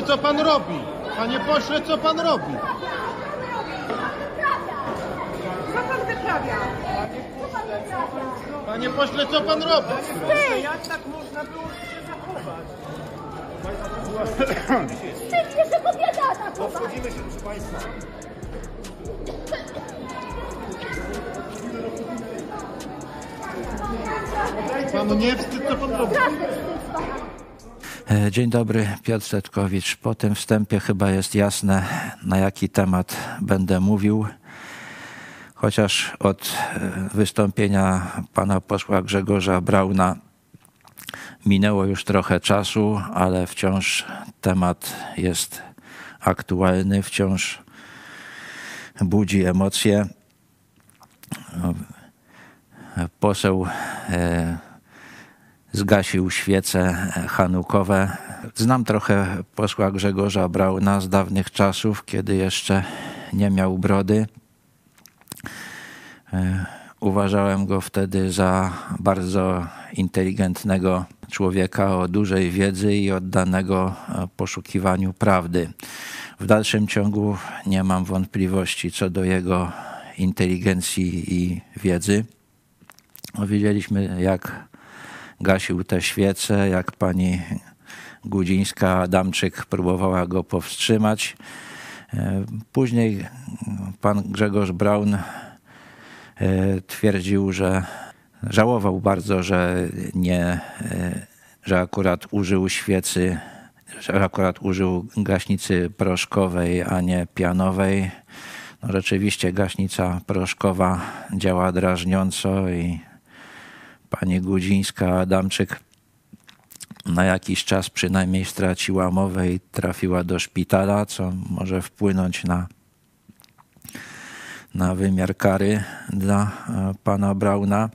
Panie pośle, co pan robi? Panie pośle, co pan robi? Co pan wyprawia? Panie pośle, co pan robi? Jak tak można było się zachować? Wstydźcie się kobieta atakować! Panu nie wstyd, co pan robi? Straszny wstyd Dzień dobry, Piotr Setkowicz. Po tym wstępie chyba jest jasne, na jaki temat będę mówił. Chociaż od e, wystąpienia pana posła Grzegorza Brauna minęło już trochę czasu, ale wciąż temat jest aktualny, wciąż budzi emocje. Poseł e, zgasił świece hanukowe. Znam trochę posła Grzegorza Brauna z dawnych czasów, kiedy jeszcze nie miał brody. E, Uważałem go wtedy za bardzo inteligentnego człowieka o dużej wiedzy i oddanego e, poszukiwaniu prawdy. W dalszym ciągu nie mam wątpliwości co do jego inteligencji i wiedzy. Widzieliśmy, jak gasił te świece, jak pani Gudzińska-Adamczyk próbowała go powstrzymać. E, Później pan Grzegorz Braun e, twierdził, że żałował bardzo, że nie, e, że akurat użył świecy, że akurat użył gaśnicy proszkowej, a nie pianowej. No rzeczywiście gaśnica proszkowa działa drażniąco i pani Gudzińska-Adamczyk na jakiś czas przynajmniej straciła mowę i trafiła do szpitala, co może wpłynąć na, na wymiar kary dla e, pana Brauna.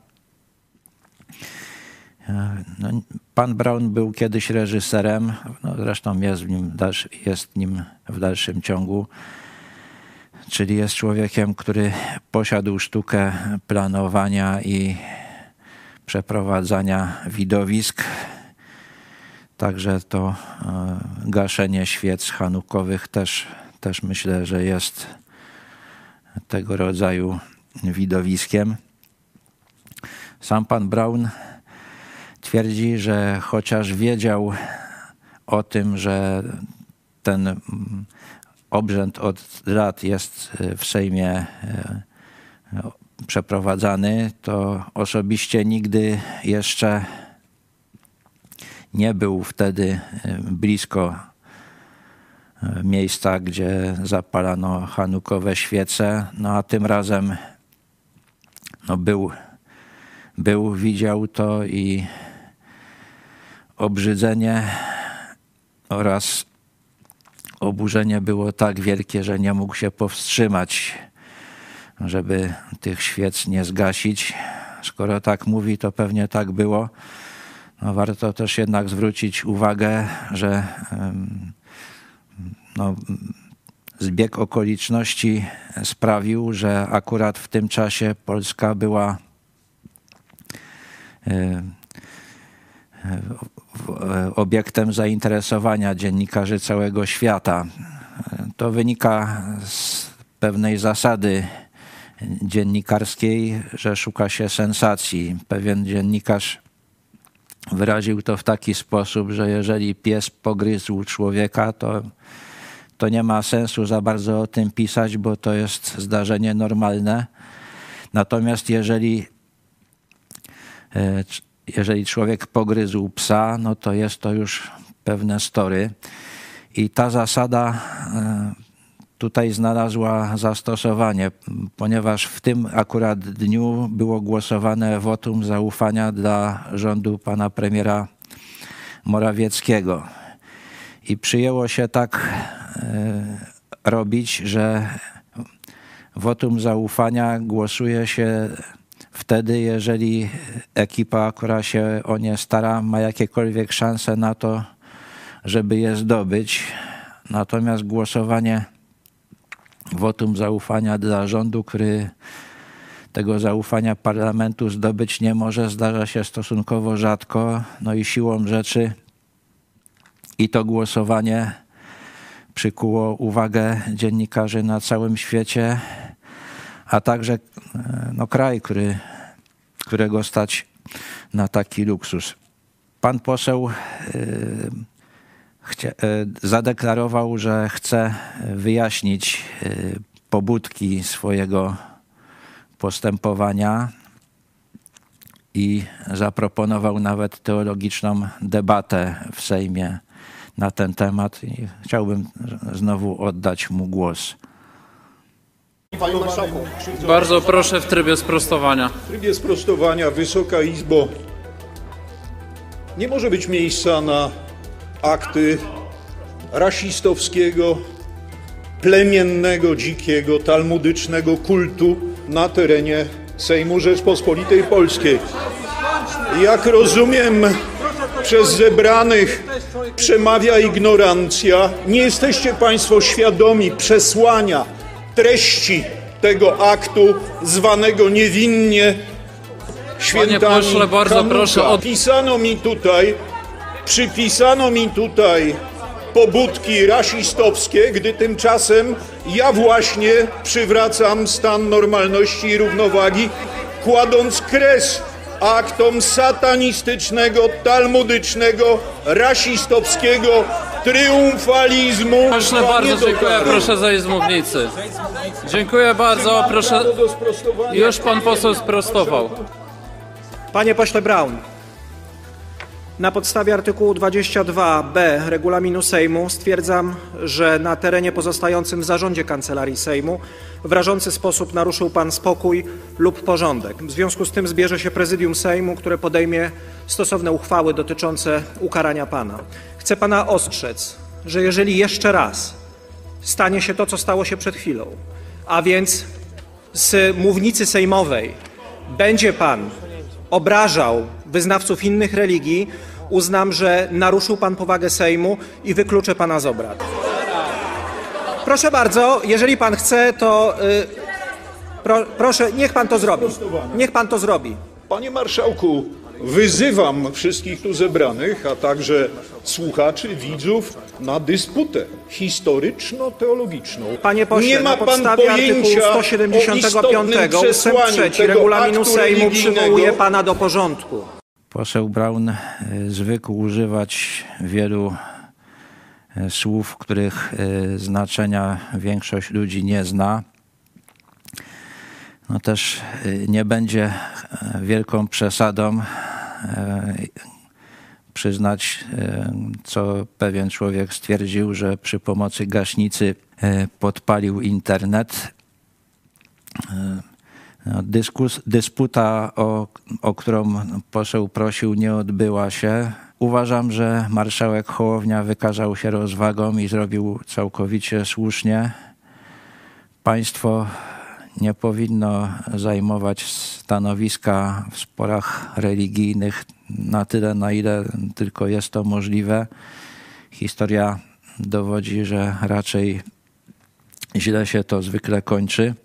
E, No, pan Braun był kiedyś reżyserem, no zresztą jest, w nim, jest nim w dalszym ciągu czyli jest człowiekiem, który posiadł sztukę planowania i przeprowadzania widowisk. Także to e, gaszenie świec hanukowych też, też myślę, że jest tego rodzaju widowiskiem. Sam pan Brown twierdzi, że chociaż wiedział o tym, że ten mm, obrzęd od lat jest w Sejmie e, przeprowadzany, to osobiście nigdy jeszcze nie był wtedy e, blisko e, miejsca, gdzie zapalano hanukowe świece. No a tym razem no był, był, widział to i obrzydzenie oraz oburzenie było tak wielkie, że nie mógł się powstrzymać, żeby tych świec nie zgasić. Skoro tak mówi, to pewnie tak było. No, warto też jednak zwrócić uwagę, że no, zbieg okoliczności sprawił, że akurat w tym czasie Polska była obiektem zainteresowania dziennikarzy całego świata. To wynika z pewnej zasady dziennikarskiej, że szuka się sensacji. Pewien dziennikarz wyraził to w taki sposób, że jeżeli pies pogryzł człowieka, to, to nie ma sensu za bardzo o tym pisać, bo to jest zdarzenie normalne. Natomiast jeżeli e, jeżeli człowiek pogryzł psa, no to jest to już pewne story. I ta zasada e, tutaj znalazła zastosowanie, ponieważ w tym akurat dniu było głosowane wotum zaufania dla rządu pana premiera Morawieckiego. I przyjęło się tak e, robić, że wotum zaufania głosuje się wtedy, jeżeli ekipa, która się o nie stara, ma jakiekolwiek szanse na to, żeby je zdobyć. Natomiast głosowanie wotum zaufania dla rządu, który tego zaufania parlamentu zdobyć nie może, zdarza się stosunkowo rzadko. No i siłą rzeczy i to głosowanie przykuło uwagę dziennikarzy na całym świecie, a także e, no, kraj, który, którego stać na taki luksus. Pan poseł y, chcia, y, zadeklarował, że chce wyjaśnić y, pobudki swojego postępowania i zaproponował nawet teologiczną debatę w Sejmie na ten temat. I chciałbym znowu oddać mu głos. Panie Marszałku, Bardzo proszę w trybie sprostowania. w trybie sprostowania, Wysoka Izbo, nie może być miejsca na akty rasistowskiego, plemiennego, dzikiego, talmudycznego kultu na terenie Sejmu Rzeczpospolitej Polskiej. Jak rozumiem, przez zebranych przemawia ignorancja. Nie jesteście Państwo świadomi przesłania treści tego aktu, zwanego niewinnie świętami pośle, bardzo Hanuka. proszę od- Pisano mi tutaj, przypisano mi tutaj pobudki rasistowskie, gdy tymczasem ja właśnie przywracam stan normalności i równowagi, kładąc kres aktom satanistycznego, talmudycznego, rasistowskiego triumfalizmu. Panie bardzo dziękuję. Proszę zejść z mównicy. Dziękuję bardzo. Proszę. Już pan poseł sprostował. Panie pośle Braun, na podstawie artykułu 22b regulaminu Sejmu stwierdzam, że na terenie pozostającym w zarządzie Kancelarii Sejmu w rażący sposób naruszył pan spokój lub porządek. W związku z tym zbierze się prezydium Sejmu, które podejmie stosowne uchwały dotyczące ukarania pana. Chcę pana ostrzec, że jeżeli jeszcze raz stanie się to, co stało się przed chwilą, a więc z mównicy sejmowej będzie pan obrażał wyznawców innych religii, uznam, że naruszył pan powagę Sejmu i wykluczę pana z obrad. Proszę bardzo, jeżeli pan chce, to y, pro, proszę, niech pan to zrobi. Niech pan to zrobi. Panie marszałku, wyzywam wszystkich tu zebranych, a także słuchaczy, widzów na dysputę historyczno-teologiczną. Panie pośle, Nie ma na pan podstawie artykułu pojęcia o 175 istotnym ust. przesłaniu 3 tego regulaminu Sejmu przywołuje pana do porządku. Poseł Braun e, zwykł używać wielu e, słów, których e, znaczenia większość ludzi nie zna. No też e, nie będzie e, wielką przesadą e, przyznać, e, co pewien człowiek stwierdził, że przy pomocy gaśnicy podpalił internet. No, Dyskus, dysputa, o, o którą poseł prosił, nie odbyła się. Uważam, że marszałek Hołownia wykazał się rozwagą i zrobił całkowicie słusznie. Państwo nie powinno zajmować stanowiska w sporach religijnych na tyle, na ile tylko jest to możliwe. Historia dowodzi, że raczej źle się to zwykle kończy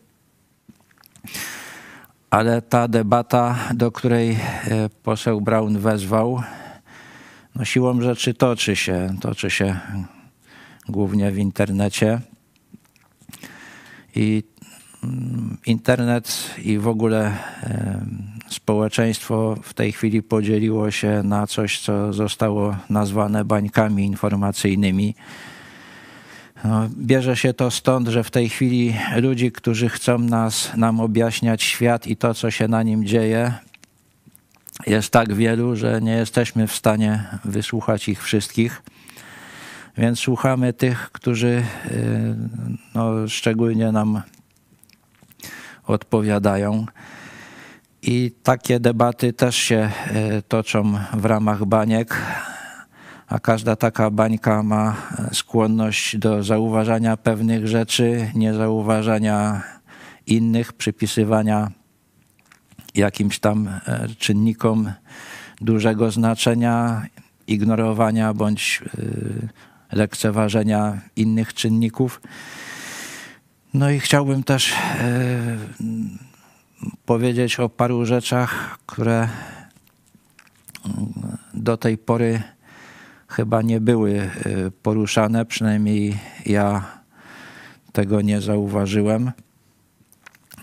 ale ta debata, do której e, poseł Braun wezwał, no siłą rzeczy toczy się. Toczy się głównie w internecie. I internet i w ogóle społeczeństwo w tej chwili podzieliło się na coś, co zostało nazwane bańkami informacyjnymi. No, bierze się to stąd, że w tej chwili ludzi, którzy chcą nas, nam objaśniać świat i to, co się na nim dzieje, jest tak wielu, że nie jesteśmy w stanie wysłuchać ich wszystkich. Więc słuchamy tych, którzy y, no, szczególnie nam odpowiadają. I takie debaty też się y, toczą w ramach baniek a każda taka bańka ma skłonność do zauważania pewnych rzeczy, niezauważania innych, przypisywania jakimś tam e, czynnikom dużego znaczenia, ignorowania bądź e, lekceważenia innych czynników. No i chciałbym też e, powiedzieć o paru rzeczach, które mm, do tej pory chyba nie były y, poruszane, przynajmniej ja tego nie zauważyłem.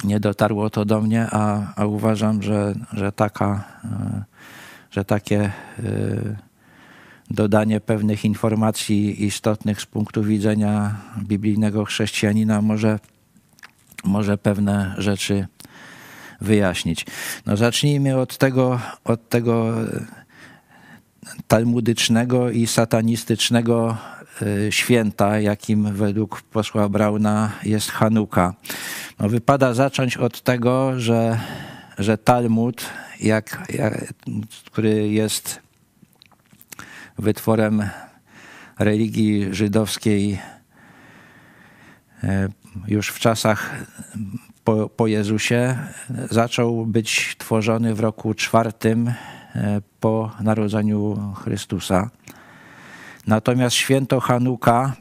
Nie dotarło to do mnie, a, a uważam, że, że, taka, y, że takie dodanie pewnych informacji istotnych z punktu widzenia biblijnego chrześcijanina może, może pewne rzeczy wyjaśnić. No zacznijmy od tego, od tego talmudycznego i satanistycznego y, święta, jakim według posła Brauna jest Hanuka. No, wypada zacząć od tego, że, że Talmud, jak, jak, który jest wytworem religii żydowskiej y, już w czasach po, po Jezusie, zaczął być tworzony w roku czwartym E, po narodzeniu Chrystusa. Natomiast święto Hanuka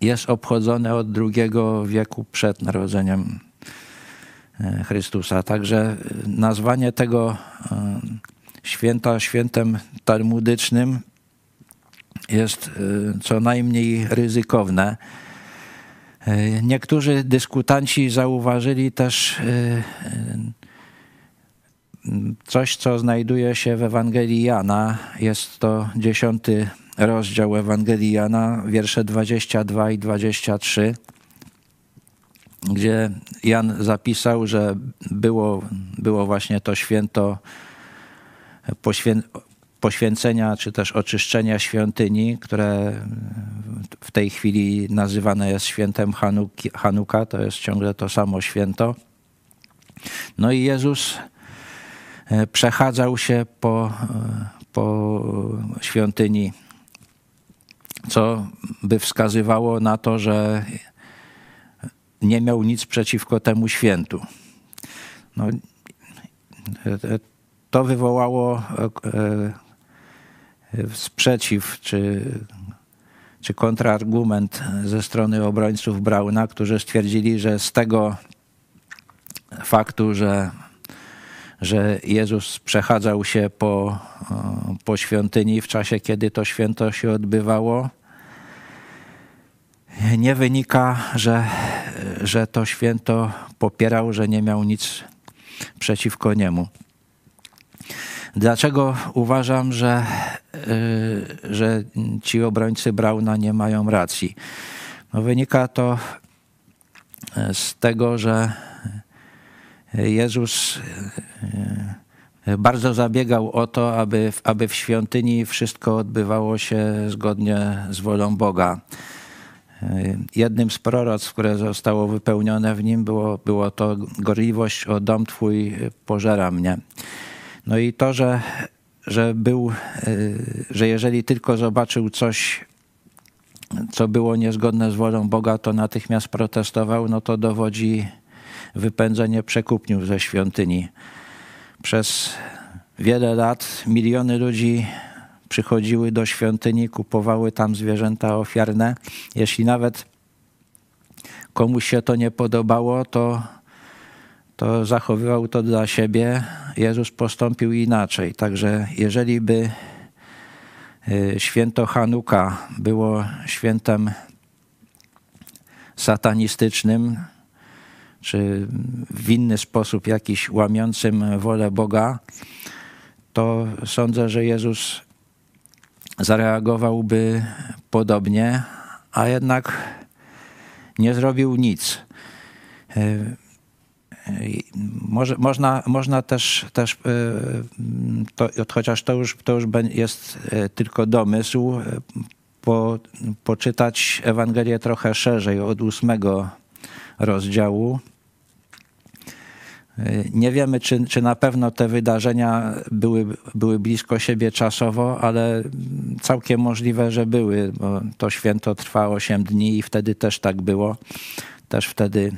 jest obchodzone od drugiego wieku przed narodzeniem e, Chrystusa. Także nazwanie tego e, święta świętem talmudycznym jest co najmniej ryzykowne. Niektórzy dyskutanci zauważyli też coś, co znajduje się w Ewangelii Jana. Jest to dziesiąty rozdział Ewangelii Jana, wiersze 22 i 23, gdzie Jan zapisał, że było, było właśnie to święto poświę, poświęcenia czy też oczyszczenia świątyni, które w tej chwili nazywane jest świętem Hanuki, Hanuka, to jest ciągle to samo święto. No i Jezus E, przechadzał się po, e, po świątyni, co by wskazywało na to, że nie miał nic przeciwko temu świętu. No, e, to wywołało sprzeciw czy, czy kontrargument ze strony obrońców Brauna, którzy stwierdzili, że z tego faktu, że że Jezus przechadzał się po, po świątyni w czasie, kiedy to święto się odbywało. Nie wynika, że, że to święto popierał, że nie miał nic przeciwko niemu. Dlaczego uważam, że, y, że ci obrońcy Brauna nie mają racji? No wynika to z tego, że Jezus e, bardzo zabiegał o to, aby, aby w świątyni wszystko odbywało się zgodnie z wolą Boga. E, jednym z proroc, które zostało wypełnione w nim, było, było to gorliwość o dom Twój pożera mnie. No i to, że, że był, e, że jeżeli tylko zobaczył coś, co było niezgodne z wolą Boga, to natychmiast protestował, no to dowodzi wypędzenie przekupniów ze świątyni. Przez wiele lat miliony ludzi przychodziły do świątyni, kupowały tam zwierzęta ofiarne. Jeśli nawet komuś się to nie podobało, to, to zachowywał to dla siebie. Jezus postąpił inaczej. Także jeżeli by y, święto Hanuka było świętem satanistycznym, czy w inny sposób jakiś łamiącym wolę Boga, to sądzę, że Jezus zareagowałby podobnie, a jednak nie zrobił nic. Może, można, można też, też e, to, chociaż to już, to już jest tylko domysł, po, poczytać Ewangelię trochę szerzej od ósmego rozdziału nie wiemy, czy, czy na pewno te wydarzenia były, były blisko siebie czasowo, ale całkiem możliwe, że były, bo to święto trwa 8 dni i wtedy też tak było. Też wtedy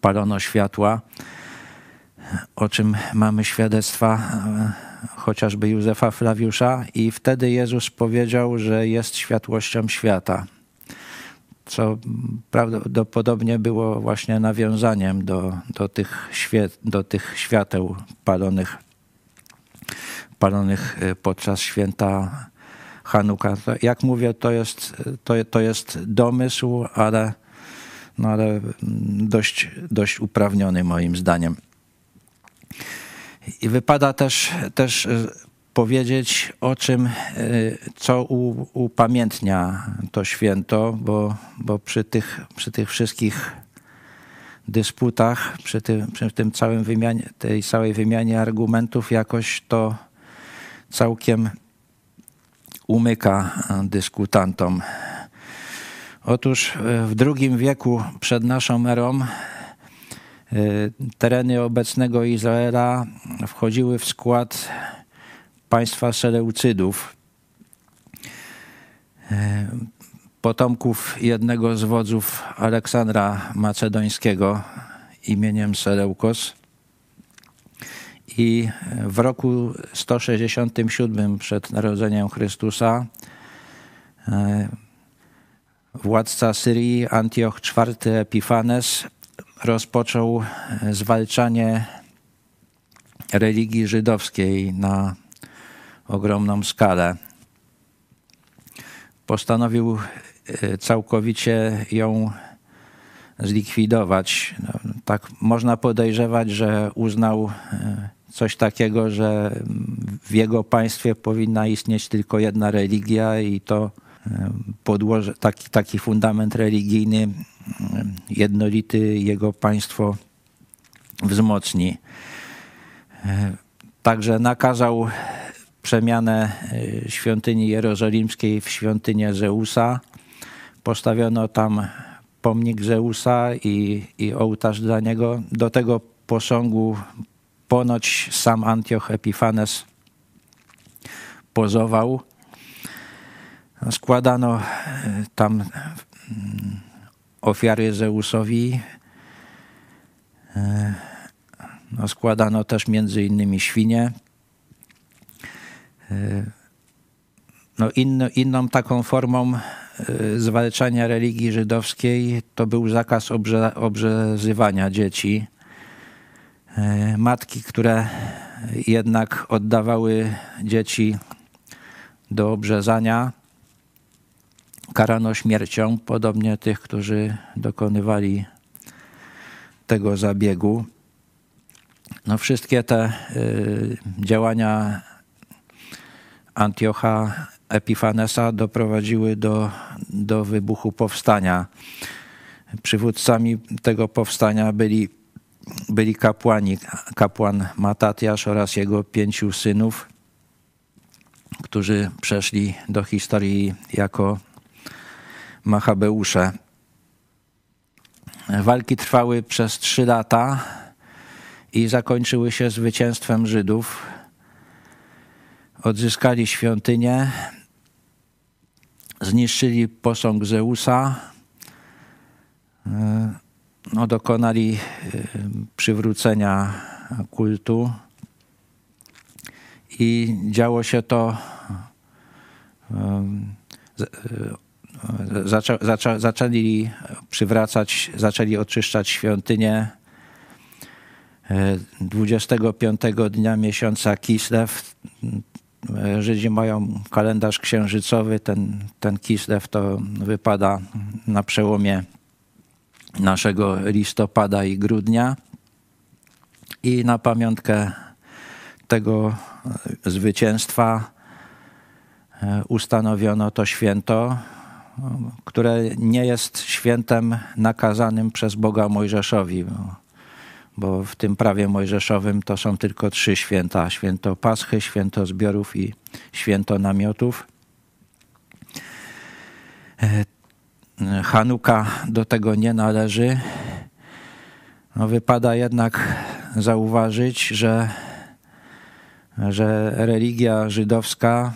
palono światła, o czym mamy świadectwa chociażby Józefa Flawiusza, i wtedy Jezus powiedział, że jest światłością świata co prawdopodobnie było właśnie nawiązaniem do, do, tych, świe, do tych świateł palonych, palonych e, podczas święta Hanuka. Jak mówię, to jest, to, to jest domysł, ale, no ale mm, dość, dość uprawniony moim zdaniem. I wypada też, też e, powiedzieć o czym, e, co upamiętnia to święto, bo, bo przy, tych, przy tych wszystkich dysputach, przy tym, przy tym całym wymianie, tej całej wymianie argumentów jakoś to całkiem umyka dyskutantom. Otóż e, w II wieku przed naszą erą tereny obecnego Izraela wchodziły w skład państwa Seleucydów, potomków jednego z wodzów Aleksandra Macedońskiego imieniem Seleukos. I w roku 167 przed narodzeniem Chrystusa władca Syrii Antioch IV Epifanes rozpoczął zwalczanie religii żydowskiej na ogromną skalę. Postanowił e, całkowicie ją zlikwidować. No, tak można podejrzewać, że uznał e, coś takiego, że w jego państwie powinna istnieć tylko jedna religia i to e, podłoże, taki, taki fundament religijny jednolity jego państwo wzmocni. Także nakazał przemianę y, świątyni jerozolimskiej w świątynię Zeusa. Postawiono tam pomnik Zeusa i, i ołtarz dla niego. Do tego posągu ponoć sam Antioch Epifanes pozował. Składano y, tam mm, ofiary Zeusowi. Y, no, składano też między innymi świnie. No inno, inną taką formą e, zwalczania religii żydowskiej to był zakaz obrze, obrzezywania dzieci. E, matki, które jednak oddawały dzieci do obrzezania, karano śmiercią, podobnie tych, którzy dokonywali tego zabiegu. No wszystkie te y, działania Antiocha Epifanesa doprowadziły do, do wybuchu powstania. Przywódcami tego powstania byli, byli kapłani, kapłan Matatiasz oraz jego pięciu synów, którzy przeszli do historii jako Machabeusze. Walki trwały przez trzy lata i zakończyły się zwycięstwem Żydów odzyskali świątynię, zniszczyli posąg Zeusa, e, no, dokonali e, przywrócenia kultu i działo się to e, zaczę, zaczę, zaczęli przywracać, zaczęli oczyszczać świątynię 25 dnia miesiąca Kislew Żydzi mają kalendarz księżycowy, ten, ten Kislew to wypada na przełomie naszego listopada i grudnia. I na pamiątkę tego zwycięstwa e, ustanowiono to święto, które nie jest świętem nakazanym przez Boga Mojżeszowi bo w tym prawie mojżeszowym to są tylko trzy święta: święto Paschy, święto zbiorów i święto namiotów. E, Hanuka do tego nie należy. No, wypada jednak zauważyć, że, że religia żydowska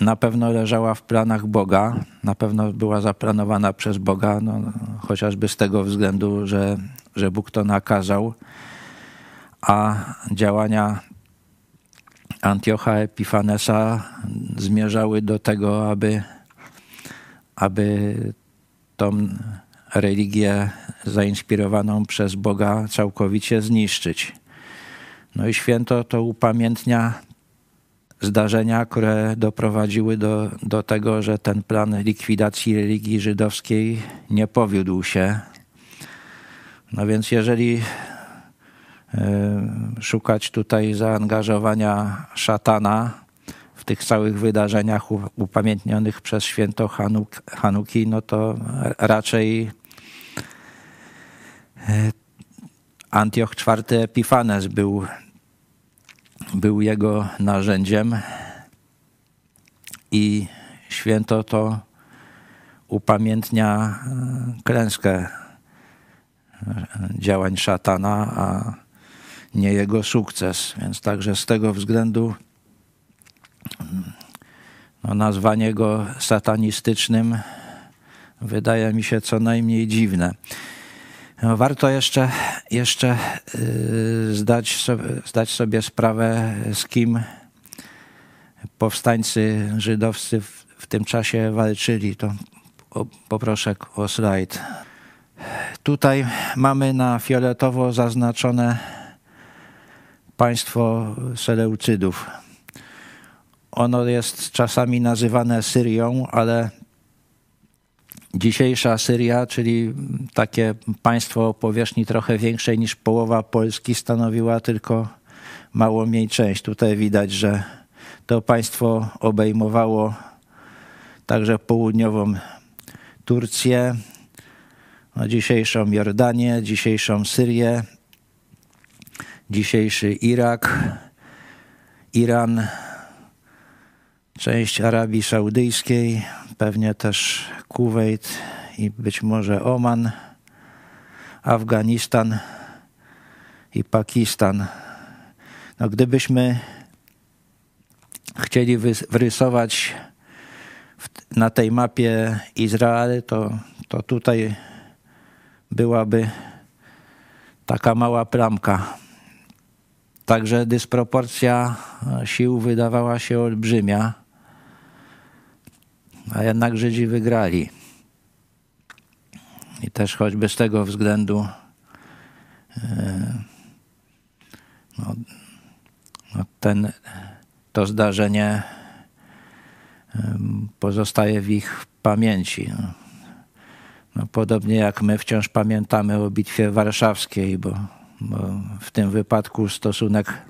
na pewno leżała w planach Boga, na pewno była zaplanowana przez Boga, no, chociażby z tego względu, że że Bóg to nakazał, a działania Antiocha Epifanesa zmierzały do tego, aby, aby tą religię zainspirowaną przez Boga całkowicie zniszczyć. No i święto to upamiętnia zdarzenia, które doprowadziły do, do tego, że ten plan likwidacji religii żydowskiej nie powiódł się. No więc jeżeli e, szukać tutaj zaangażowania szatana w tych całych wydarzeniach upamiętnionych przez święto Hanuk, Hanuki, no to raczej e, Antioch IV Epifanes był, był jego narzędziem i święto to upamiętnia e, klęskę e, działań szatana, a nie jego sukces. Więc także z tego względu no, nazwanie go satanistycznym wydaje mi się co najmniej dziwne. Warto jeszcze, jeszcze yy, zdać, sobie, zdać sobie sprawę, z kim powstańcy żydowscy w, w tym czasie walczyli. To poproszę o slajd. Tutaj mamy na fioletowo zaznaczone państwo Seleucydów. Ono jest czasami nazywane Syrią, ale dzisiejsza Syria, czyli takie państwo o powierzchni trochę większej niż połowa Polski, stanowiła tylko mało mniej część. Tutaj widać, że to państwo obejmowało także południową Turcję, no dzisiejszą Jordanię, dzisiejszą Syrię, dzisiejszy Irak, Iran, część Arabii Saudyjskiej, pewnie też Kuwait i być może Oman, Afganistan i Pakistan. No, gdybyśmy chcieli wrysować na tej mapie Izrael, to, to tutaj byłaby taka mała plamka. Także dysproporcja sił wydawała się olbrzymia, a jednak Żydzi wygrali. I też choćby z tego względu e, no, no ten, to zdarzenie em, pozostaje w ich pamięci. No. No, podobnie jak my wciąż pamiętamy o Bitwie Warszawskiej, bo, bo w tym wypadku stosunek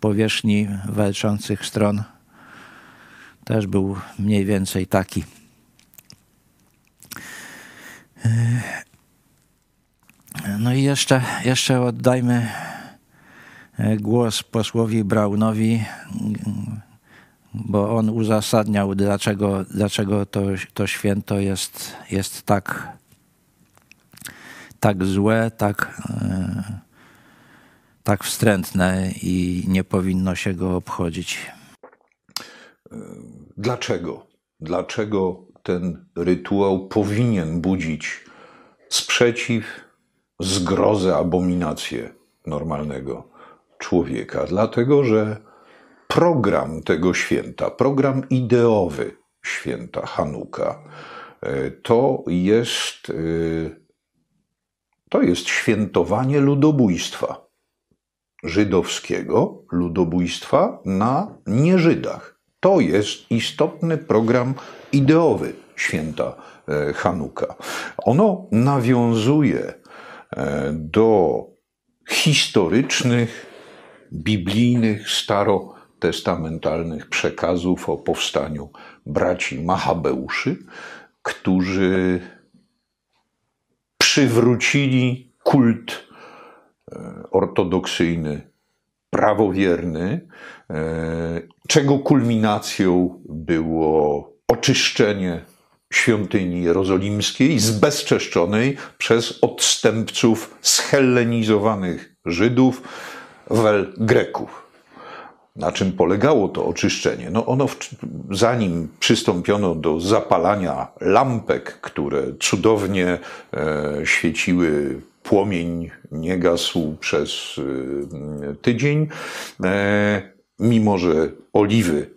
powierzchni walczących stron też był mniej więcej taki. No i jeszcze, jeszcze oddajmy e, głos posłowi Braunowi, bo on uzasadniał, dlaczego, dlaczego to, to święto jest, jest tak, tak złe, tak, e, tak wstrętne i nie powinno się go obchodzić. Dlaczego? Dlaczego ten rytuał powinien budzić sprzeciw, zgrozę, abominację normalnego człowieka? Dlatego, że program tego święta, program ideowy święta Hanuka, e, to jest, e, to jest świętowanie ludobójstwa żydowskiego, ludobójstwa na nieżydach. To jest istotny program ideowy święta e, Hanuka. Ono nawiązuje e, do historycznych, biblijnych, starotestamentalnych przekazów o powstaniu braci Machabeuszy, którzy przywrócili kult e, ortodoksyjny, prawowierny, e, czego kulminacją było oczyszczenie świątyni jerozolimskiej zbezczeszczonej przez odstępców schellenizowanych Żydów, wel Greków. Na czym polegało to oczyszczenie? No ono, zanim przystąpiono do zapalania lampek, które cudownie e, świeciły, płomień nie gasł przez e, tydzień, e, mimo że oliwy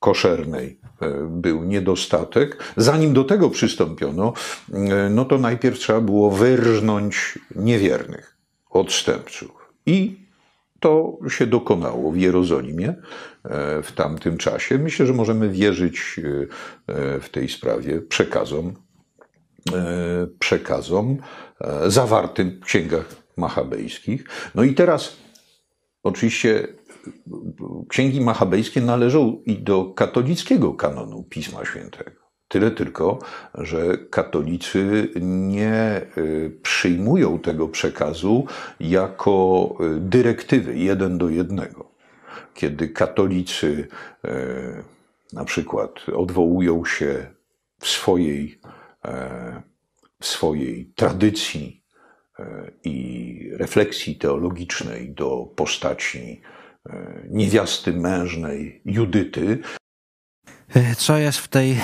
koszernej e, był niedostatek. Zanim do tego przystąpiono, e, no to najpierw trzeba było wyrżnąć niewiernych, odstępców. I To się dokonało w Jerozolimie w tamtym czasie. Myślę, że możemy wierzyć w tej sprawie przekazom, przekazom zawartym w księgach machabejskich. No i teraz oczywiście księgi machabejskie należą i do katolickiego kanonu Pisma Świętego. Tyle tylko, że katolicy nie y, przyjmują tego przekazu jako y, dyrektywy jeden do jednego. Kiedy katolicy na przykład odwołują się w swojej, swojej tradycji i refleksji teologicznej do postaci niewiasty mężnej Judyty. Co jest w tej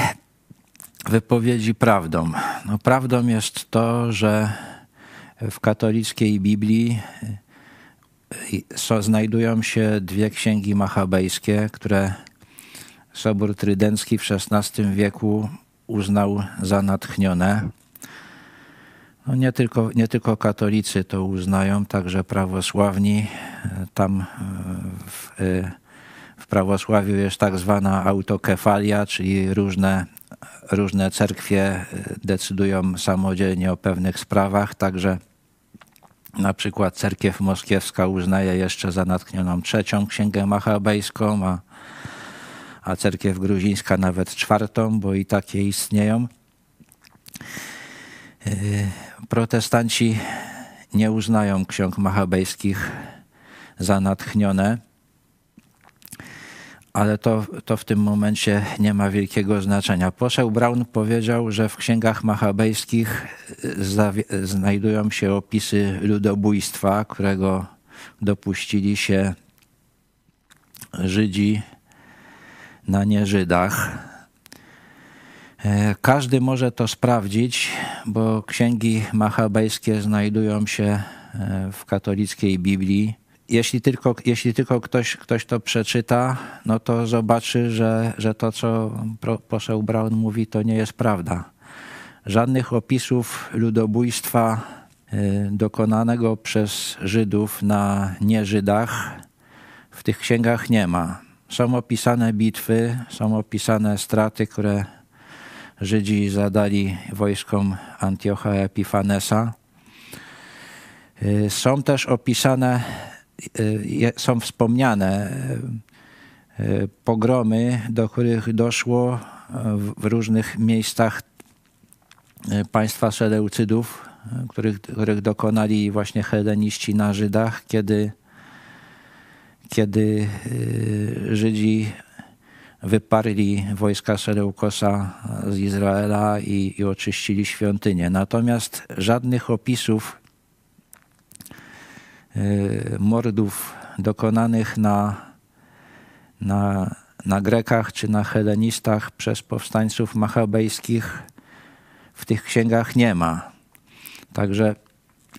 wypowiedzi prawdą? No, prawdą jest to, że w katolickiej Biblii znajdują się dwie księgi machabejskie, które Sobór Trydencki w XVI wieku uznał za natchnione. No nie, tylko, nie tylko katolicy to uznają, także prawosławni. Tam e, w, e, w prawosławiu jest tak zwana autokefalia, czyli różne, różne cerkwie e, decydują samodzielnie o pewnych sprawach, także na przykład cerkiew moskiewska uznaje jeszcze za natchnioną trzecią księgę machabejską, a, a cerkiew gruzińska nawet czwartą, bo i takie istnieją protestanci nie uznają ksiąg machabejskich za natchnione, ale to, to w tym momencie nie ma wielkiego znaczenia. Poseł Brown powiedział, że w księgach machabejskich znajdują się opisy ludobójstwa, którego dopuścili się Żydzi na nieżydach. E, każdy może to sprawdzić, bo księgi machabejskie znajdują się e, w katolickiej Biblii. Jeśli tylko, jeśli tylko ktoś, ktoś to przeczyta, no to zobaczy, że, że to, co poseł Brown mówi, to nie jest prawda. Żadnych opisów ludobójstwa e, dokonanego przez Żydów na nieżydach w tych księgach nie ma. Są opisane bitwy, są opisane straty, które Żydzi zadali wojskom Antiocha Epifanesa. Y, są też opisane, y, są wspomniane y, pogromy, do których doszło w różnych miejscach państwa Seleucydów, których, których dokonali właśnie heleniści na Żydach, kiedy, kiedy Żydzi wyparli wojska Seleukosa z Izraela i, i oczyścili świątynię. Natomiast żadnych opisów y, mordów dokonanych na, na, na Grekach czy na Helenistach przez powstańców machabejskich w tych księgach nie ma. Także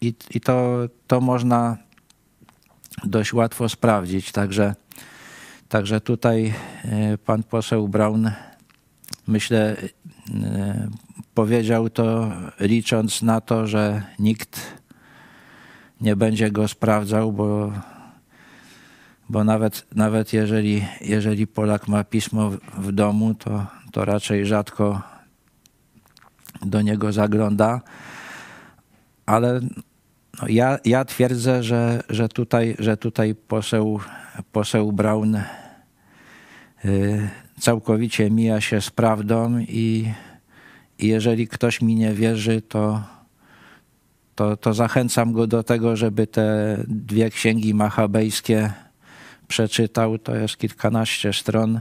i, i to, to można dość łatwo sprawdzić. Także Także tutaj e, pan poseł Braun, myślę, e, powiedział to licząc na to, że nikt nie będzie go sprawdzał, bo, bo nawet, nawet jeżeli, jeżeli Polak ma pismo w domu, to, to raczej rzadko do niego zagląda. Ale no ja, ja twierdzę, że, że, tutaj, że tutaj poseł, poseł Braun całkowicie mija się z prawdą i, i jeżeli ktoś mi nie wierzy, to, to, to zachęcam go do tego, żeby te dwie księgi machabejskie przeczytał. To jest kilkanaście stron.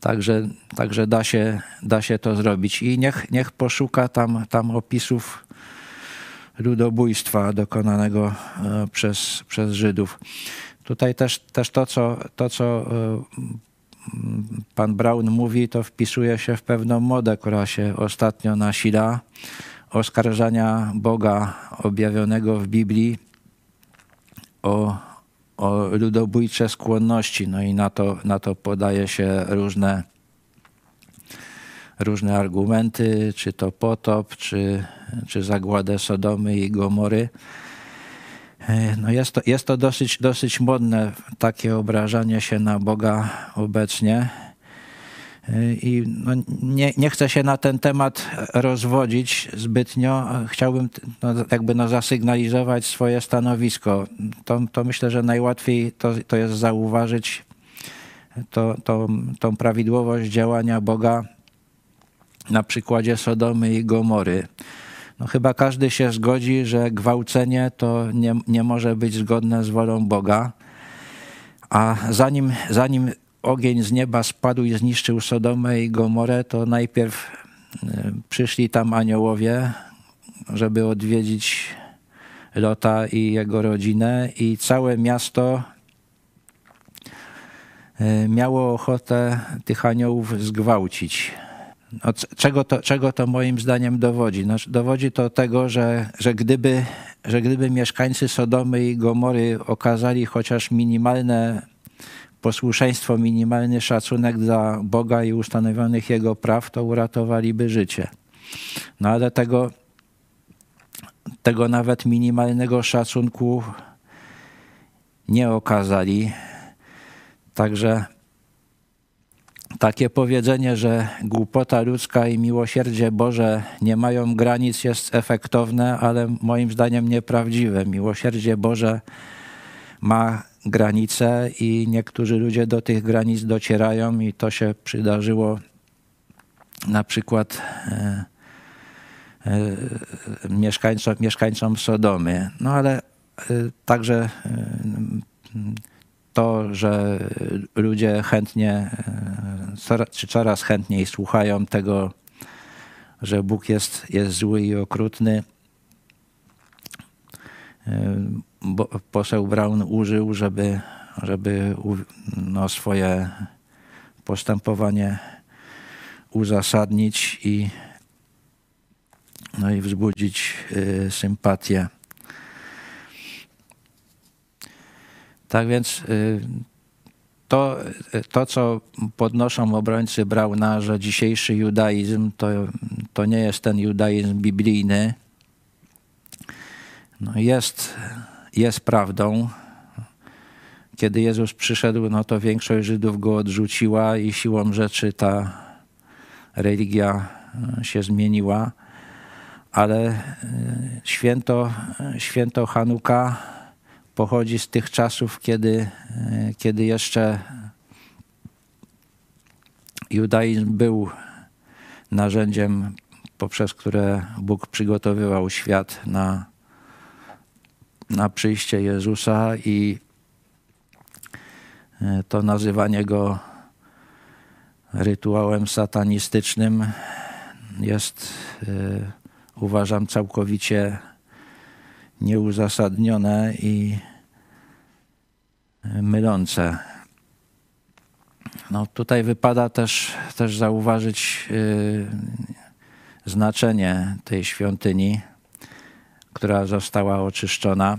Także, także da, się, da się to zrobić. I niech, niech poszuka tam, tam opisów ludobójstwa dokonanego e, przez, przez Żydów. Tutaj też, też to, co, to, co e, pan Brown mówi, to wpisuje się w pewną modę, która się ostatnio nasila oskarżania Boga objawionego w Biblii o, o ludobójcze skłonności. No i na to, na to podaje się różne, różne argumenty, czy to potop, czy, czy zagładę Sodomy i Gomory. E, No jest to, jest to dosyć, dosyć modne, takie obrażanie się na Boga obecnie. E, I no nie, nie chcę się na ten temat rozwodzić zbytnio. Chciałbym no, jakby no zasygnalizować swoje stanowisko. To, to myślę, że najłatwiej to, to jest zauważyć to, to, tą prawidłowość działania Boga na przykładzie Sodomy i Gomory. No chyba każdy się zgodzi, że gwałcenie to nie, nie może być zgodne z wolą Boga. A zanim, zanim ogień z nieba spadł i zniszczył Sodomę i Gomorę, to najpierw y, przyszli tam aniołowie, żeby odwiedzić Lota i jego rodzinę i całe miasto y, miało ochotę tych aniołów zgwałcić. No, czego, to, czego to moim zdaniem dowodzi? No, dowodzi to tego, że, że, gdyby, że gdyby mieszkańcy Sodomy i Gomory okazali chociaż minimalne posłuszeństwo, minimalny szacunek dla Boga i ustanowionych Jego praw, to uratowaliby życie. No ale tego, tego nawet minimalnego szacunku nie okazali. Także takie powiedzenie, że głupota ludzka i miłosierdzie Boże nie mają granic, jest efektowne, ale moim zdaniem nieprawdziwe. Miłosierdzie Boże ma granice i niektórzy ludzie do tych granic docierają, i to się przydarzyło na przykład e, e, mieszkańcom, mieszkańcom Sodomy. No ale e, także to, że ludzie chętnie, e, czy coraz chętniej słuchają tego, że Bóg jest, jest zły i okrutny. E, Bo poseł Braun użył, żeby, żeby no, swoje postępowanie uzasadnić i, no i wzbudzić e, sympatię. Tak więc y, to, to, co podnoszą obrońcy Brauna, że dzisiejszy judaizm to, to nie jest ten judaizm biblijny, no jest, jest prawdą. Kiedy Jezus przyszedł, no to większość Żydów go odrzuciła i siłą rzeczy ta religia y, się zmieniła. Ale y, święto, święto Hanuka pochodzi z tych czasów, kiedy, e, kiedy jeszcze judaizm był narzędziem, poprzez które Bóg przygotowywał świat na, na przyjście Jezusa i e, to nazywanie go rytuałem satanistycznym jest, e, uważam, całkowicie nieuzasadnione i mylące. No, tutaj wypada też, też zauważyć yy, znaczenie tej świątyni, która została oczyszczona.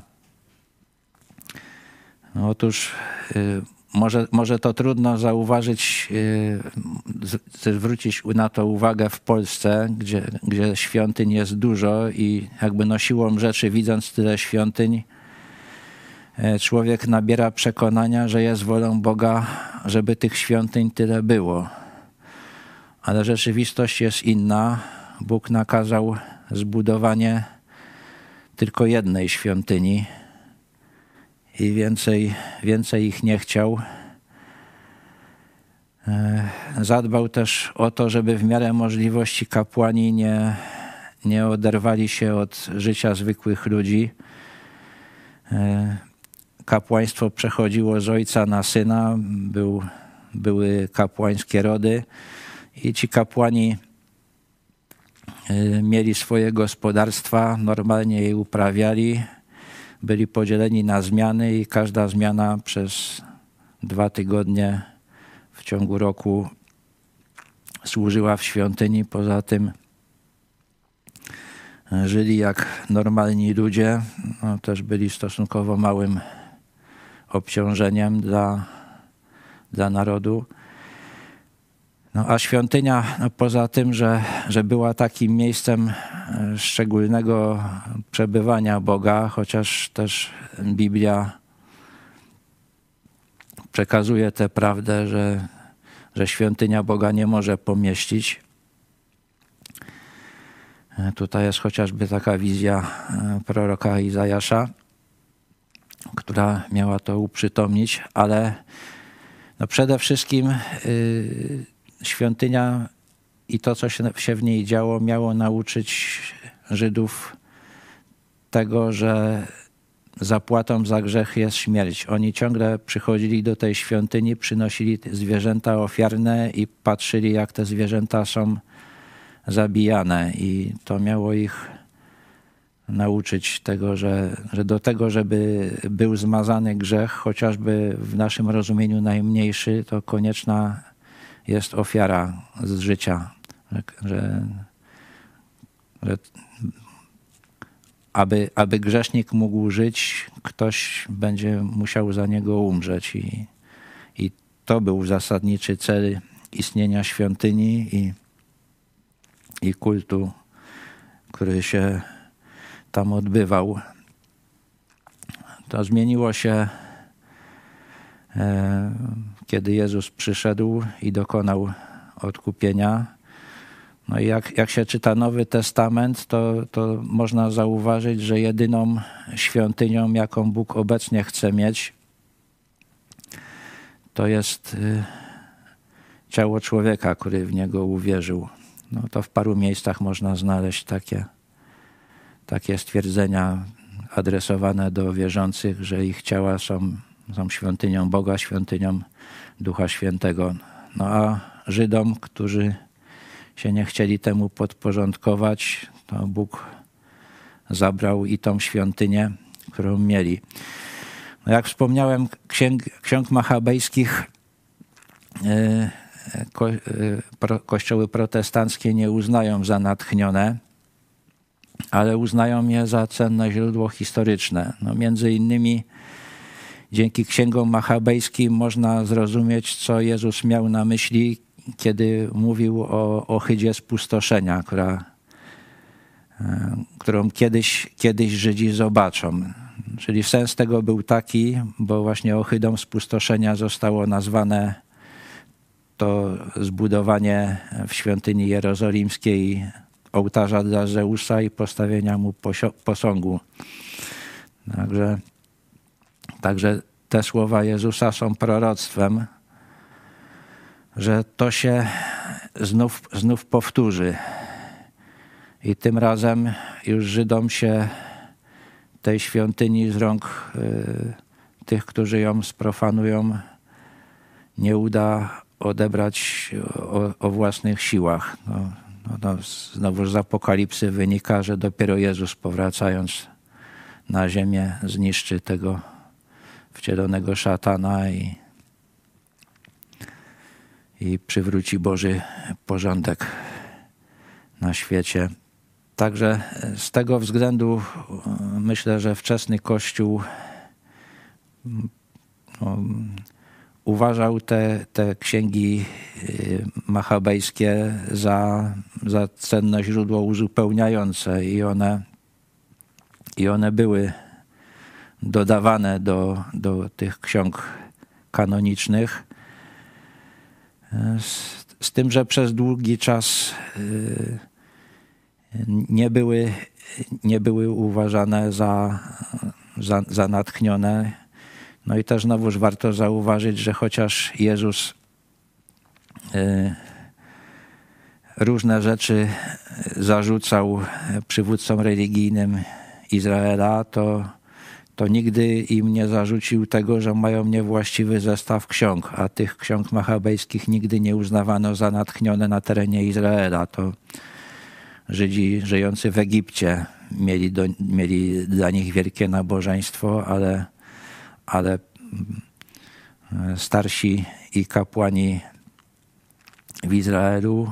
No, otóż yy, może, może to trudno zauważyć, z- zwrócić na to uwagę w Polsce, gdzie, gdzie świątyń jest dużo i jakby no siłą rzeczy, widząc tyle świątyń, człowiek nabiera przekonania, że jest wolą Boga, żeby tych świątyń tyle było. Ale rzeczywistość jest inna. Bóg nakazał zbudowanie tylko jednej świątyni i więcej, więcej ich nie chciał. E, Zadbał też o to, żeby w miarę możliwości kapłani nie, nie oderwali się od życia zwykłych ludzi. Kapłaństwo przechodziło z ojca na syna, był, były kapłańskie rody i ci kapłani e, mieli swoje gospodarstwa, normalnie je uprawiali, byli podzieleni na zmiany i każda zmiana przez dwa tygodnie w ciągu roku służyła w świątyni. Poza tym żyli jak normalni ludzie, no, też byli stosunkowo małym obciążeniem dla, dla narodu. No a świątynia, no poza tym, że, że była takim miejscem e, szczególnego przebywania Boga, chociaż też Biblia przekazuje tę prawdę, że, że świątynia Boga nie może pomieścić. E, Tutaj jest chociażby taka wizja e, proroka Izajasza, która miała to uprzytomnić, ale no przede wszystkim y, świątynia i to, co się, się w niej działo, miało nauczyć Żydów tego, że zapłatą za grzech jest śmierć. Oni ciągle przychodzili do tej świątyni, przynosili zwierzęta ofiarne i patrzyli, jak te zwierzęta są zabijane. I to miało ich nauczyć tego, że, że do tego, żeby był zmazany grzech, chociażby w naszym rozumieniu najmniejszy, to konieczna jest ofiara z życia. Że, że, że aby, aby grzesznik mógł żyć, ktoś będzie musiał za niego umrzeć. I, i to był zasadniczy cel istnienia świątyni i, i kultu, który się tam odbywał. To zmieniło się, e, kiedy Jezus przyszedł i dokonał odkupienia. No i jak, jak się czyta Nowy Testament, to, to można zauważyć, że jedyną świątynią, jaką Bóg obecnie chce mieć, to jest y, ciało człowieka, który w niego uwierzył. No to w paru miejscach można znaleźć takie, takie stwierdzenia adresowane do wierzących, że ich ciała są, są świątynią Boga, świątynią Ducha Świętego. No a Żydom, którzy się nie chcieli temu podporządkować, to Bóg zabrał i tą świątynię, którą mieli. No jak wspomniałem, księg, ksiąg machabejskich e, ko, e, pro, kościoły protestanckie nie uznają za natchnione, ale uznają je za cenne źródło historyczne. No między innymi dzięki księgom machabejskim można zrozumieć, co Jezus miał na myśli, kiedy mówił o ohydzie spustoszenia, która, e, którą kiedyś, kiedyś Żydzi zobaczą. Czyli sens tego był taki, bo właśnie ohydą spustoszenia zostało nazwane to zbudowanie w świątyni jerozolimskiej ołtarza dla Zeusa i postawienia mu posągu. Także, także te słowa Jezusa są proroctwem, że to się znów, znów powtórzy. I tym razem już Żydom się tej świątyni z rąk y, tych, którzy ją sprofanują, nie uda odebrać o, o własnych siłach. No, no, no, znowu z Apokalipsy wynika, że dopiero Jezus powracając na ziemię zniszczy tego wcielonego szatana i, i przywróci Boży porządek na świecie. Także z tego względu myślę, że wczesny Kościół no, uważał te, te księgi machabejskie za, za cenne źródło uzupełniające i one, i one były dodawane do, do tych ksiąg kanonicznych. Z, z tym, że przez długi czas nie były, nie były uważane za, za, za natchnione. No i też znowuż warto zauważyć, że chociaż Jezus różne rzeczy zarzucał przywódcom religijnym Izraela, to, to nigdy im nie zarzucił tego, że mają niewłaściwy zestaw ksiąg, a tych ksiąg machabejskich nigdy nie uznawano za natchnione na terenie Izraela. To Żydzi żyjący w Egipcie mieli, do, mieli dla nich wielkie nabożeństwo, ale, ale starsi i kapłani w Izraelu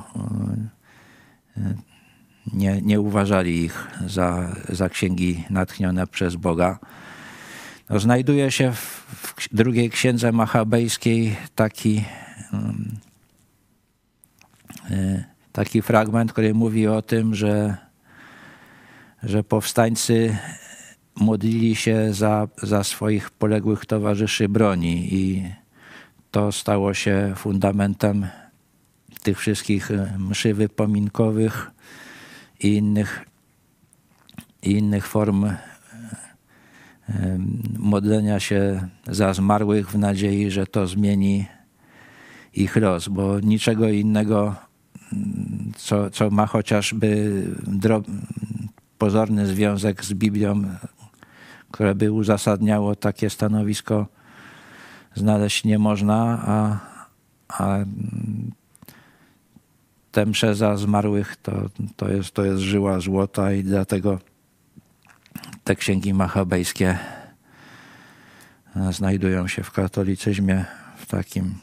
nie, nie uważali ich za, za księgi natchnione przez Boga. No, znajduje się w, w drugiej księdze machabejskiej taki, y, taki fragment, który mówi o tym, że, że powstańcy modlili się za, za swoich poległych towarzyszy broni i to stało się fundamentem tych wszystkich y, mszy wypominkowych i innych, i innych form y, modlenia się za zmarłych w nadziei, że to zmieni ich los, bo niczego innego, co, co ma chociażby pozorny związek z Biblią, które by uzasadniało takie stanowisko, znaleźć nie można, a, a te msze za zmarłych to, to, jest, to jest żyła złota i dlatego te księgi machabejskie znajdują się w katolicyzmie w takim,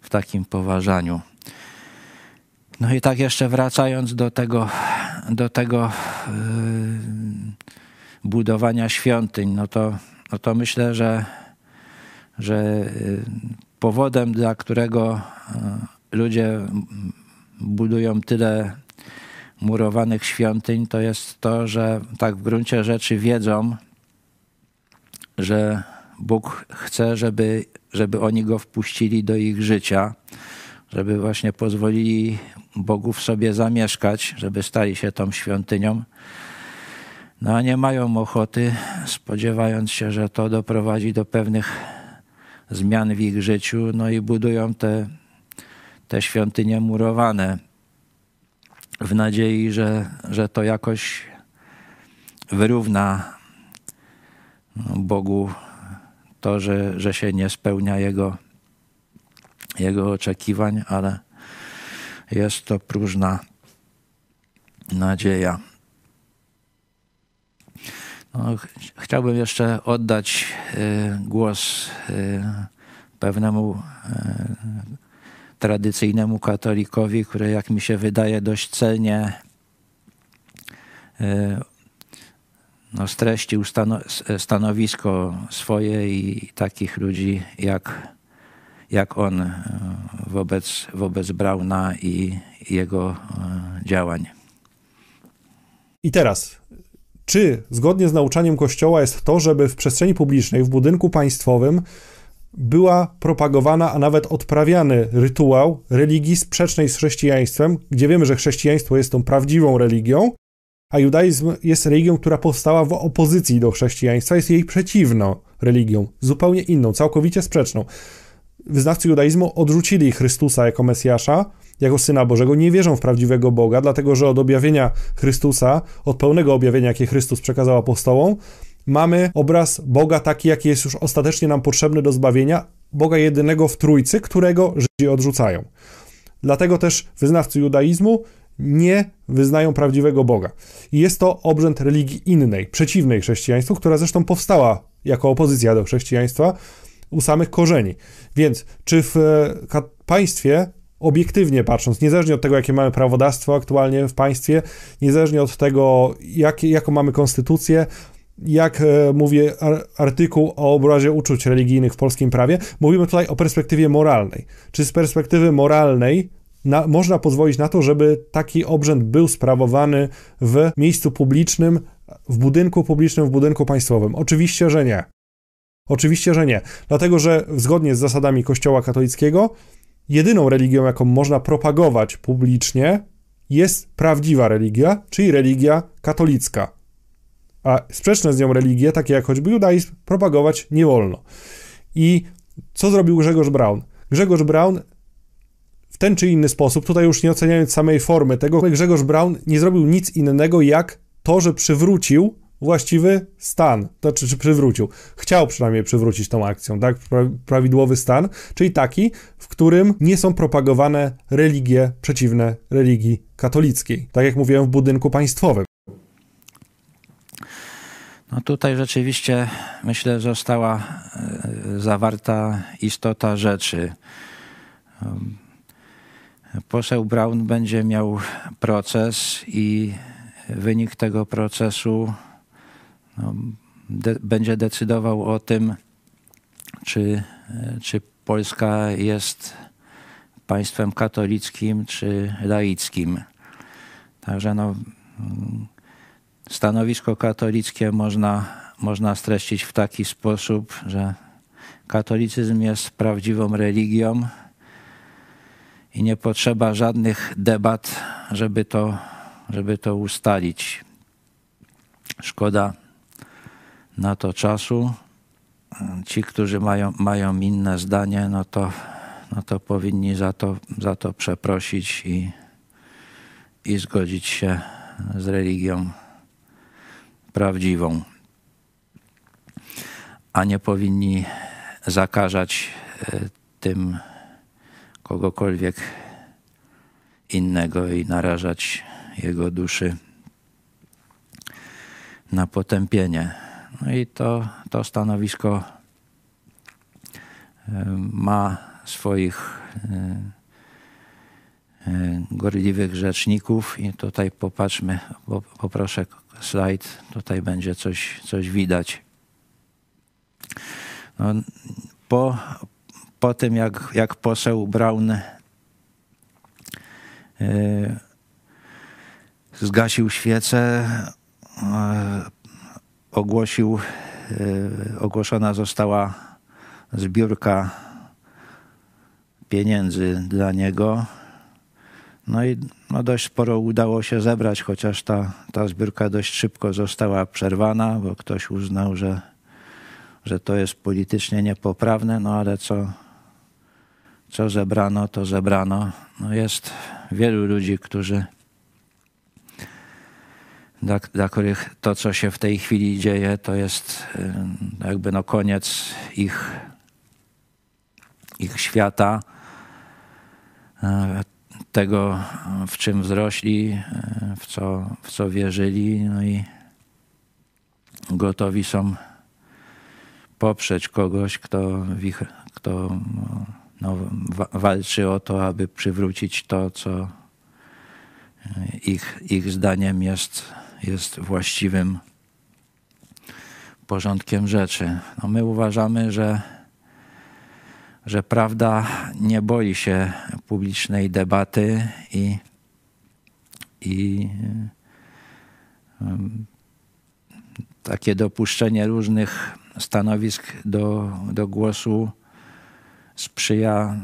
w takim poważaniu. No i tak jeszcze wracając do tego, do tego yy, budowania świątyń, no to, no to myślę, że, że yy, powodem, dla którego yy, ludzie budują tyle murowanych świątyń, to jest to, że tak w gruncie rzeczy wiedzą, że Bóg chce, żeby, żeby oni go wpuścili do ich życia, żeby właśnie pozwolili Bogu w sobie zamieszkać, żeby stali się tą świątynią. No nie mają ochoty, spodziewając się, że to doprowadzi do pewnych zmian w ich życiu, no i budują te, te świątynie murowane w nadziei, że, że to jakoś wyrówna Bogu to, że, że się nie spełnia Jego, Jego oczekiwań, ale jest to próżna nadzieja. No, ch chciałbym jeszcze oddać y, głos y, pewnemu y, tradycyjnemu katolikowi, który, jak mi się wydaje, dość celnie no, streścił stano, stanowisko swoje i takich ludzi jak, jak on wobec, wobec Brauna i jego działań. I teraz, czy zgodnie z nauczaniem Kościoła jest to, żeby w przestrzeni publicznej, w budynku państwowym była propagowana, a nawet odprawiany rytuał religii sprzecznej z chrześcijaństwem, gdzie wiemy, że chrześcijaństwo jest tą prawdziwą religią, a judaizm jest religią, która powstała w opozycji do chrześcijaństwa, jest jej przeciwną religią, zupełnie inną, całkowicie sprzeczną. Wyznawcy judaizmu odrzucili Chrystusa jako Mesjasza, jako Syna Bożego, nie wierzą w prawdziwego Boga, dlatego że od objawienia Chrystusa, od pełnego objawienia, jakie Chrystus przekazał apostołom, mamy obraz Boga taki, jaki jest już ostatecznie nam potrzebny do zbawienia, Boga jedynego w Trójcy, którego Żydzi odrzucają. Dlatego też wyznawcy judaizmu nie wyznają prawdziwego Boga. I jest to obrzęd religii innej, przeciwnej chrześcijaństwu, która zresztą powstała jako opozycja do chrześcijaństwa u samych korzeni. Więc czy w e, państwie obiektywnie patrząc, niezależnie od tego, jakie mamy prawodawstwo aktualnie w państwie, niezależnie od tego, jak, jaką mamy konstytucję, jak e, mówię, artykuł o obrazie uczuć religijnych w polskim prawie, mówimy tutaj o perspektywie moralnej. Czy z perspektywy moralnej na, można pozwolić na to, żeby taki obrzęd był sprawowany w miejscu publicznym, w budynku publicznym, w budynku państwowym? Oczywiście, że nie. Oczywiście, że nie. Dlatego, że zgodnie z zasadami Kościoła katolickiego, jedyną religią, jaką można propagować publicznie, jest prawdziwa religia, czyli religia katolicka. A sprzeczne z nią religie, takie jak choćby judaizm, propagować nie wolno. I co zrobił Grzegorz Braun? Grzegorz Braun w ten czy inny sposób, tutaj już nie oceniając samej formy tego, Grzegorz Braun nie zrobił nic innego jak to, że przywrócił właściwy stan, to znaczy, czy przywrócił, chciał przynajmniej przywrócić tą akcją, tak, prawidłowy stan, czyli taki, w którym nie są propagowane religie przeciwne religii katolickiej, tak jak mówiłem, w budynku państwowym. No tutaj rzeczywiście myślę została e, zawarta istota rzeczy. Poseł Brown będzie miał proces i wynik tego procesu de, będzie decydował o tym, czy, czy Polska jest państwem katolickim czy laickim. Także no, stanowisko katolickie można, można streścić w taki sposób, że katolicyzm jest prawdziwą religią i nie potrzeba żadnych debat, żeby to, żeby to ustalić. Szkoda na to czasu. Ci, którzy mają, mają inne zdanie, no to, no to powinni za to, za to przeprosić i, i zgodzić się z religią prawdziwą, a nie powinni zakażać e, tym kogokolwiek innego i narażać jego duszy na potępienie. No i to, to stanowisko e, ma swoich e, gorliwych rzeczników i tutaj popatrzmy, poproszę slajd, tutaj będzie coś, coś widać. No, po, po tym, jak, jak poseł yy, zgasił świecę, ogłosił, yy, ogłoszona została zbiórka pieniędzy dla niego. No i no dość sporo udało się zebrać, chociaż ta, ta zbiórka dość szybko została przerwana, bo ktoś uznał, że, że to jest politycznie niepoprawne, no ale co, co zebrano, to zebrano. No jest wielu ludzi, którzy dla, dla których to, co się w tej chwili dzieje, to jest jakby no koniec ich, ich świata tego, w czym wzrośli, w co, w co wierzyli, no i gotowi są poprzeć kogoś, kto, ich, kto no, walczy o to, aby przywrócić to, co ich, ich zdaniem jest, jest właściwym porządkiem rzeczy. No my uważamy, że że prawda nie boi się publicznej debaty i, i takie dopuszczenie różnych stanowisk do, do głosu sprzyja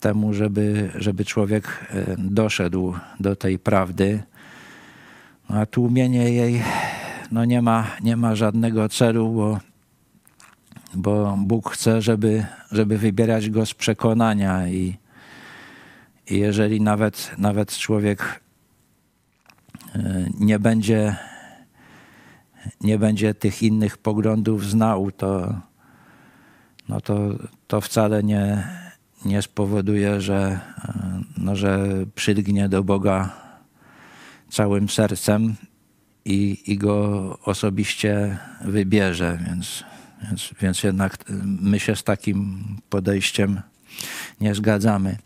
temu, żeby, żeby człowiek e, doszedł do tej prawdy. A tłumienie jej no nie, ma, nie ma żadnego celu, bo bo Bóg chce, żeby, żeby wybierać go z przekonania i, i jeżeli nawet, nawet człowiek e, nie będzie, nie będzie tych innych poglądów znał, to, no to, to wcale nie, nie spowoduje, że, e, no, że przydgnie do Boga całym sercem i, i go osobiście wybierze. Więc więc, więc jednak my się z takim podejściem nie zgadzamy.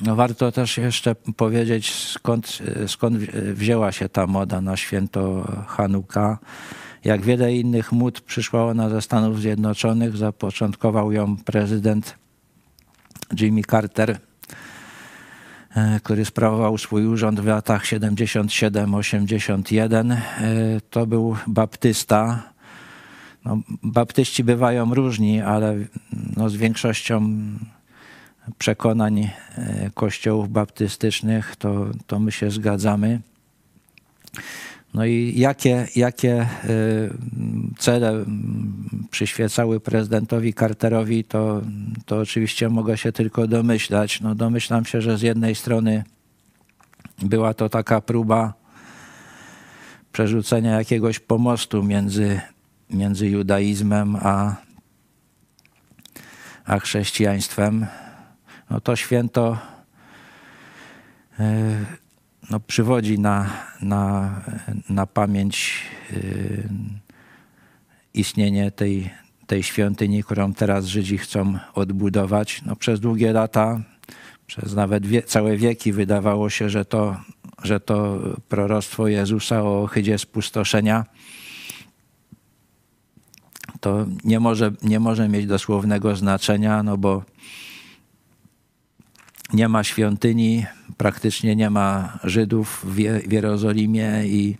No warto też jeszcze powiedzieć, skąd, skąd wzięła się ta moda na święto Hanuka. Jak wiele innych mód przyszła ona ze Stanów Zjednoczonych. Zapoczątkował ją prezydent Jimmy Carter, który sprawował swój urząd w latach 77-81. E, to był baptysta, no, baptyści bywają różni, ale no, z większością przekonań e, kościołów baptystycznych to, to my się zgadzamy. No i jakie, jakie e, cele przyświecały prezydentowi Carterowi, to, to oczywiście mogę się tylko domyślać. No domyślam się, że z jednej strony była to taka próba przerzucenia jakiegoś pomostu między między judaizmem a, a chrześcijaństwem, no to święto e, no, przywodzi na, na, na pamięć e, istnienie tej, tej świątyni, którą teraz Żydzi chcą odbudować. No, przez długie lata, przez nawet wie, całe wieki wydawało się, że to, że to proroctwo Jezusa o ohydzie spustoszenia to nie może, nie może mieć dosłownego znaczenia, no bo nie ma świątyni, praktycznie nie ma Żydów w Je- w Jerozolimie i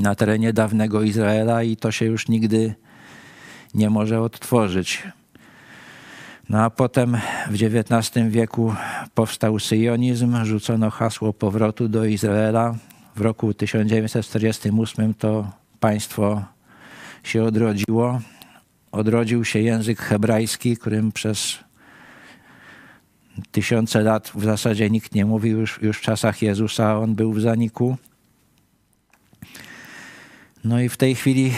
na terenie dawnego Izraela i to się już nigdy nie może odtworzyć. No a potem w XIX wieku powstał syjonizm, rzucono hasło powrotu do Izraela. W roku 1948 to państwo się odrodziło. Odrodził się język hebrajski, którym przez tysiące lat w zasadzie nikt nie mówił, już, już w czasach Jezusa on był w zaniku. No i w tej chwili y,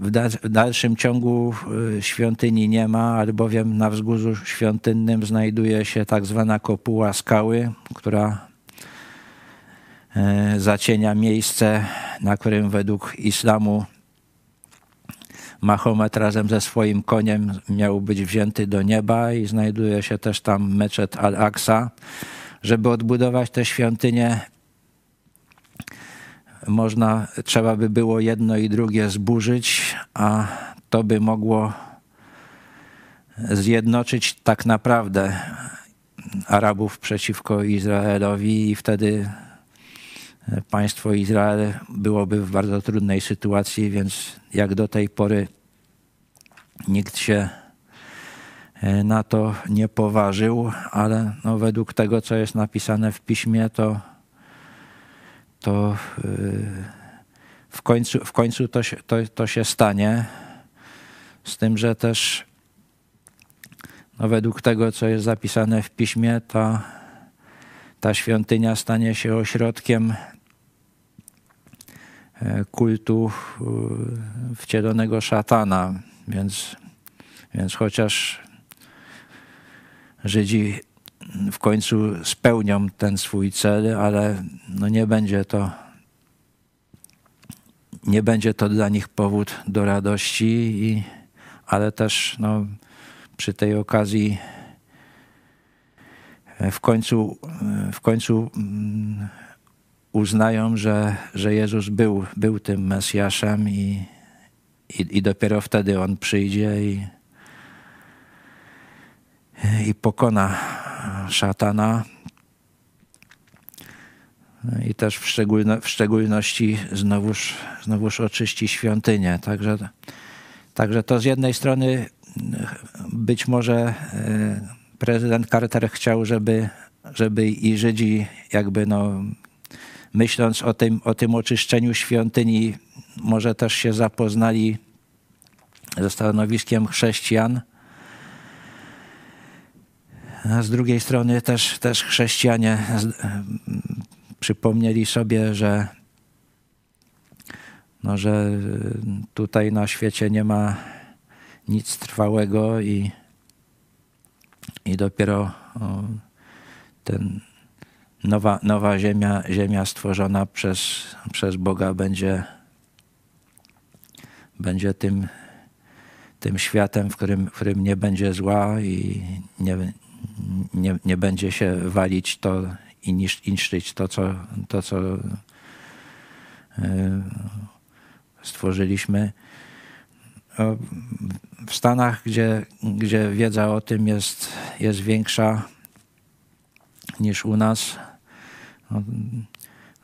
w, da, w dalszym ciągu y, świątyni nie ma, albowiem na wzgórzu świątynnym znajduje się tak zwana kopuła skały, która y, zacienia miejsce, na którym według islamu Mahomet razem ze swoim koniem miał być wzięty do nieba i znajduje się też tam meczet Al-Aqsa. Żeby odbudować tę świątynię, można, trzeba by było jedno i drugie zburzyć, a to by mogło zjednoczyć tak naprawdę Arabów przeciwko Izraelowi i wtedy państwo Izrael byłoby w bardzo trudnej sytuacji, więc jak do tej pory nikt się e, na to nie poważył, ale no według tego, co jest napisane w piśmie, to, to e, w końcu, w końcu to, się, to, to się stanie. Z tym, że też no według tego, co jest zapisane w piśmie, ta, ta świątynia stanie się ośrodkiem kultu e, wcielonego szatana. Więc, więc chociaż Żydzi w końcu spełnią ten swój cel, ale no nie będzie to nie będzie to dla nich powód do radości, i, ale też no, przy tej okazji w końcu, w końcu mm, uznają, że, że Jezus był, był tym Mesjaszem i, i, i dopiero wtedy On przyjdzie i, i pokona szatana. I też w, szczególno, w szczególności znowuż, znowuż oczyści świątynię. Także, także to z jednej strony być może e, prezydent Carter chciał, żeby, żeby i Żydzi jakby no, myśląc o tym, o tym oczyszczeniu świątyni, może też się zapoznali ze stanowiskiem chrześcijan. A z drugiej strony też, też chrześcijanie przypomnieli sobie, że, no, że tutaj na świecie nie ma nic trwałego i, i dopiero ten nowa, nowa ziemia, ziemia stworzona przez, przez Boga będzie, będzie tym, tym światem, w którym, w którym nie będzie zła i nie, nie, nie będzie się walić to i niszczyć to, co, to, co stworzyliśmy. W Stanach, gdzie, gdzie wiedza o tym jest, jest większa niż u nas, no,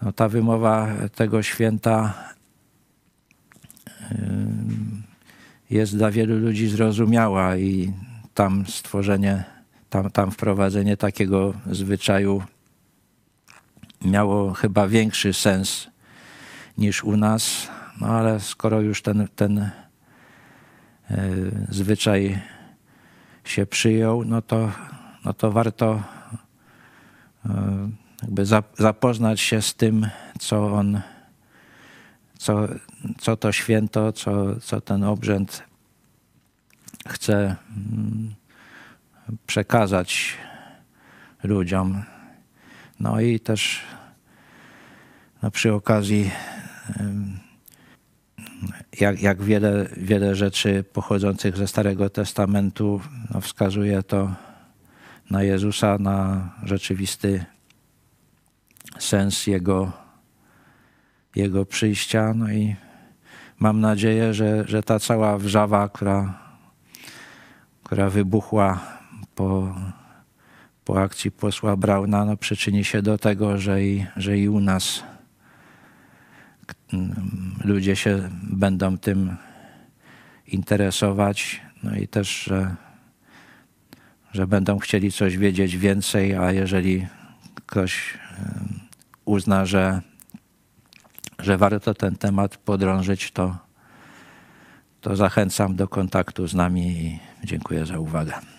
no ta wymowa tego święta jest dla wielu ludzi zrozumiała i tam stworzenie, tam, tam wprowadzenie takiego zwyczaju miało chyba większy sens niż u nas, no ale skoro już ten, ten zwyczaj się przyjął, no to, no to warto jakby zapoznać się z tym, co on, co, co to święto, co, co ten obrzęd chce przekazać ludziom. No i też no przy okazji jak, jak wiele, wiele rzeczy pochodzących ze Starego Testamentu no wskazuje to na Jezusa, na rzeczywisty sens Jego, Jego przyjścia. No i mam nadzieję, że, że ta cała wrzawa, która, która wybuchła po, po akcji posła Brauna no, przyczyni się do tego, że i, że i u nas k- m, ludzie się będą tym interesować, no i też, że, że będą chcieli coś wiedzieć więcej, a jeżeli ktoś em, uzna, że, że warto ten temat podrążyć, to, to zachęcam do kontaktu z nami i dziękuję za uwagę.